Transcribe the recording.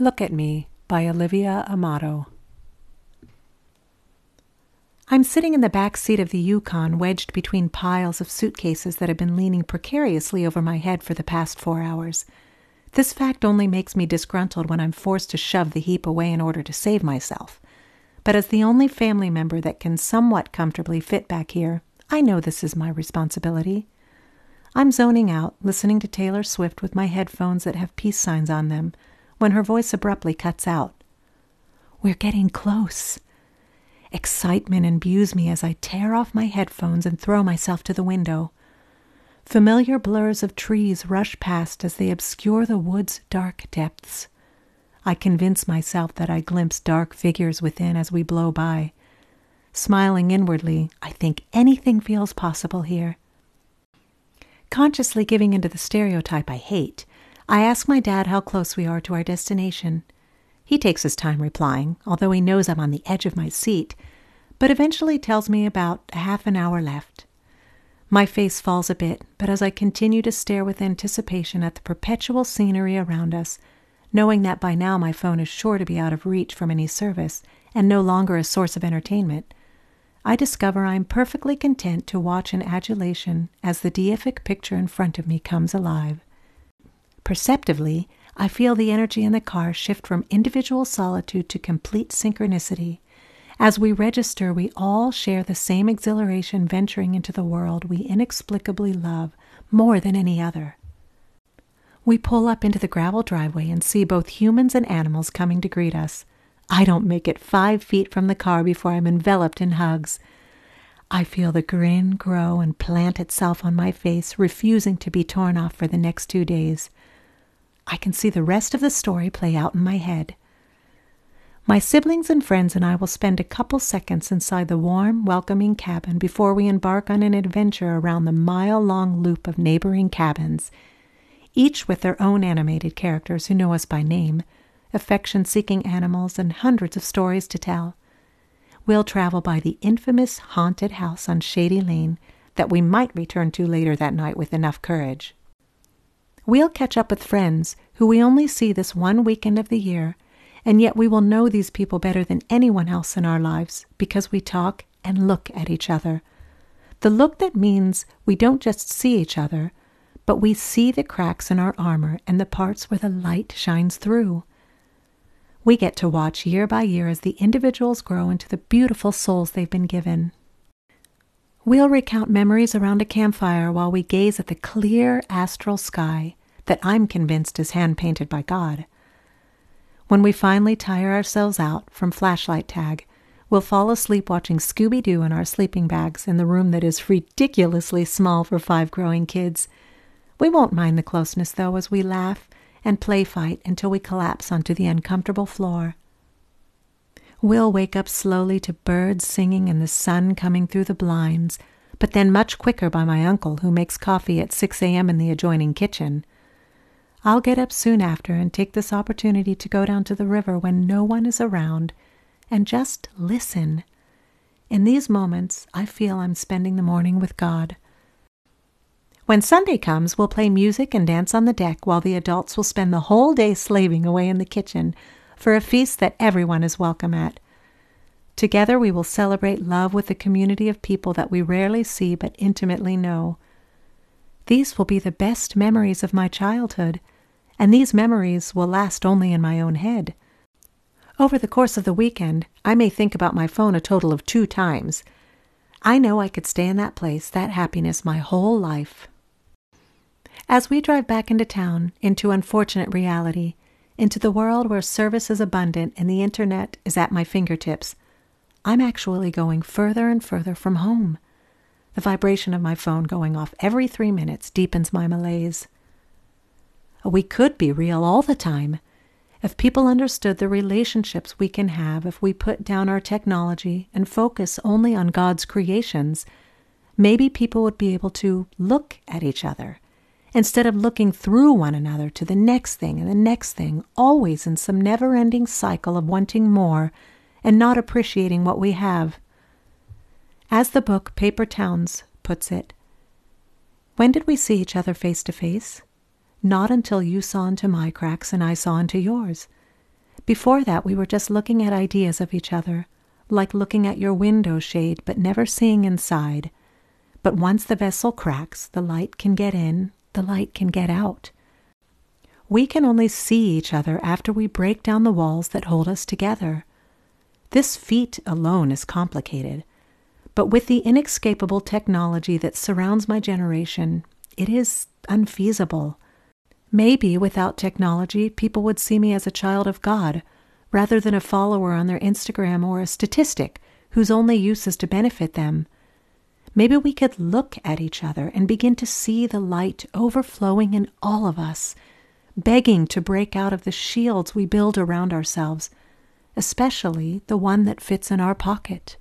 Look at Me by Olivia Amato. I'm sitting in the back seat of the Yukon, wedged between piles of suitcases that have been leaning precariously over my head for the past four hours. This fact only makes me disgruntled when I'm forced to shove the heap away in order to save myself. But as the only family member that can somewhat comfortably fit back here, I know this is my responsibility. I'm zoning out, listening to Taylor Swift with my headphones that have peace signs on them when her voice abruptly cuts out. We're getting close. Excitement imbues me as I tear off my headphones and throw myself to the window. Familiar blurs of trees rush past as they obscure the wood's dark depths. I convince myself that I glimpse dark figures within as we blow by. Smiling inwardly, I think anything feels possible here. Consciously giving into the stereotype I hate, I ask my dad how close we are to our destination. He takes his time replying, although he knows I'm on the edge of my seat, but eventually tells me about half an hour left. My face falls a bit, but as I continue to stare with anticipation at the perpetual scenery around us, knowing that by now my phone is sure to be out of reach from any service and no longer a source of entertainment, I discover I am perfectly content to watch in adulation as the deific picture in front of me comes alive. Perceptively, I feel the energy in the car shift from individual solitude to complete synchronicity. As we register, we all share the same exhilaration venturing into the world we inexplicably love more than any other. We pull up into the gravel driveway and see both humans and animals coming to greet us. I don't make it five feet from the car before I'm enveloped in hugs. I feel the grin grow and plant itself on my face, refusing to be torn off for the next two days. I can see the rest of the story play out in my head. My siblings and friends and I will spend a couple seconds inside the warm, welcoming cabin before we embark on an adventure around the mile long loop of neighboring cabins, each with their own animated characters who know us by name, affection seeking animals, and hundreds of stories to tell. We'll travel by the infamous haunted house on Shady Lane that we might return to later that night with enough courage. We'll catch up with friends who we only see this one weekend of the year, and yet we will know these people better than anyone else in our lives because we talk and look at each other. The look that means we don't just see each other, but we see the cracks in our armor and the parts where the light shines through. We get to watch year by year as the individuals grow into the beautiful souls they've been given. We'll recount memories around a campfire while we gaze at the clear astral sky that I'm convinced is hand painted by God. When we finally tire ourselves out from flashlight tag, we'll fall asleep watching Scooby Doo in our sleeping bags in the room that is ridiculously small for five growing kids. We won't mind the closeness, though, as we laugh and play fight until we collapse onto the uncomfortable floor. We'll wake up slowly to birds singing and the sun coming through the blinds, but then much quicker by my uncle, who makes coffee at 6 a.m. in the adjoining kitchen. I'll get up soon after and take this opportunity to go down to the river when no one is around and just listen. In these moments, I feel I'm spending the morning with God. When Sunday comes, we'll play music and dance on the deck while the adults will spend the whole day slaving away in the kitchen for a feast that everyone is welcome at. Together we will celebrate love with a community of people that we rarely see but intimately know. These will be the best memories of my childhood, and these memories will last only in my own head. Over the course of the weekend, I may think about my phone a total of two times. I know I could stay in that place, that happiness, my whole life. As we drive back into town, into unfortunate reality, into the world where service is abundant and the internet is at my fingertips, I'm actually going further and further from home. The vibration of my phone going off every three minutes deepens my malaise. We could be real all the time. If people understood the relationships we can have if we put down our technology and focus only on God's creations, maybe people would be able to look at each other instead of looking through one another to the next thing and the next thing, always in some never ending cycle of wanting more and not appreciating what we have. As the book Paper Towns puts it, when did we see each other face to face? Not until you saw into my cracks and I saw into yours. Before that, we were just looking at ideas of each other, like looking at your window shade but never seeing inside. But once the vessel cracks, the light can get in, the light can get out. We can only see each other after we break down the walls that hold us together. This feat alone is complicated, but with the inescapable technology that surrounds my generation, it is unfeasible. Maybe without technology, people would see me as a child of God rather than a follower on their Instagram or a statistic whose only use is to benefit them. Maybe we could look at each other and begin to see the light overflowing in all of us, begging to break out of the shields we build around ourselves, especially the one that fits in our pocket.